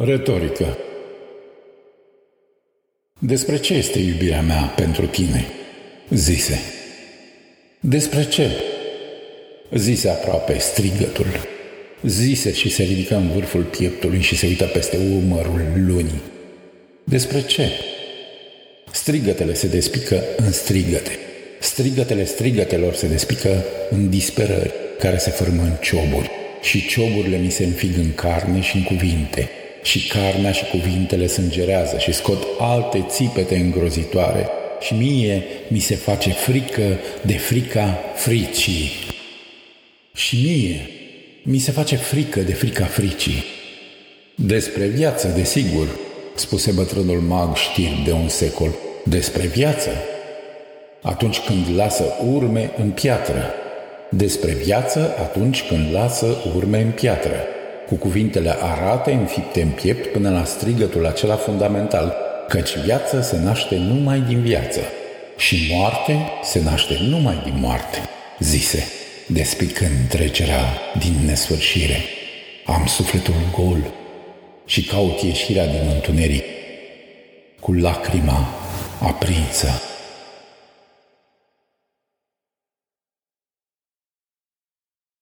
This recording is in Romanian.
Retorică Despre ce este iubirea mea pentru tine? Zise. Despre ce? Zise aproape strigătul. Zise și se ridică în vârful pieptului și se uită peste umărul lunii. Despre ce? Strigătele se despică în strigăte. Strigătele strigătelor se despică în disperări care se formă în cioburi și cioburile mi se înfig în carne și în cuvinte și carnea și cuvintele sângerează și scot alte țipete îngrozitoare și mie mi se face frică de frica fricii. Și mie mi se face frică de frica fricii. Despre viață, desigur, spuse bătrânul mag știr de un secol. Despre viață? Atunci când lasă urme în piatră. Despre viață atunci când lasă urme în piatră cu cuvintele arate înfipte în piept până la strigătul acela fundamental, căci viață se naște numai din viață și moarte se naște numai din moarte, zise, despicând trecerea din nesfârșire. Am sufletul gol și caut ieșirea din întuneric cu lacrima aprinsă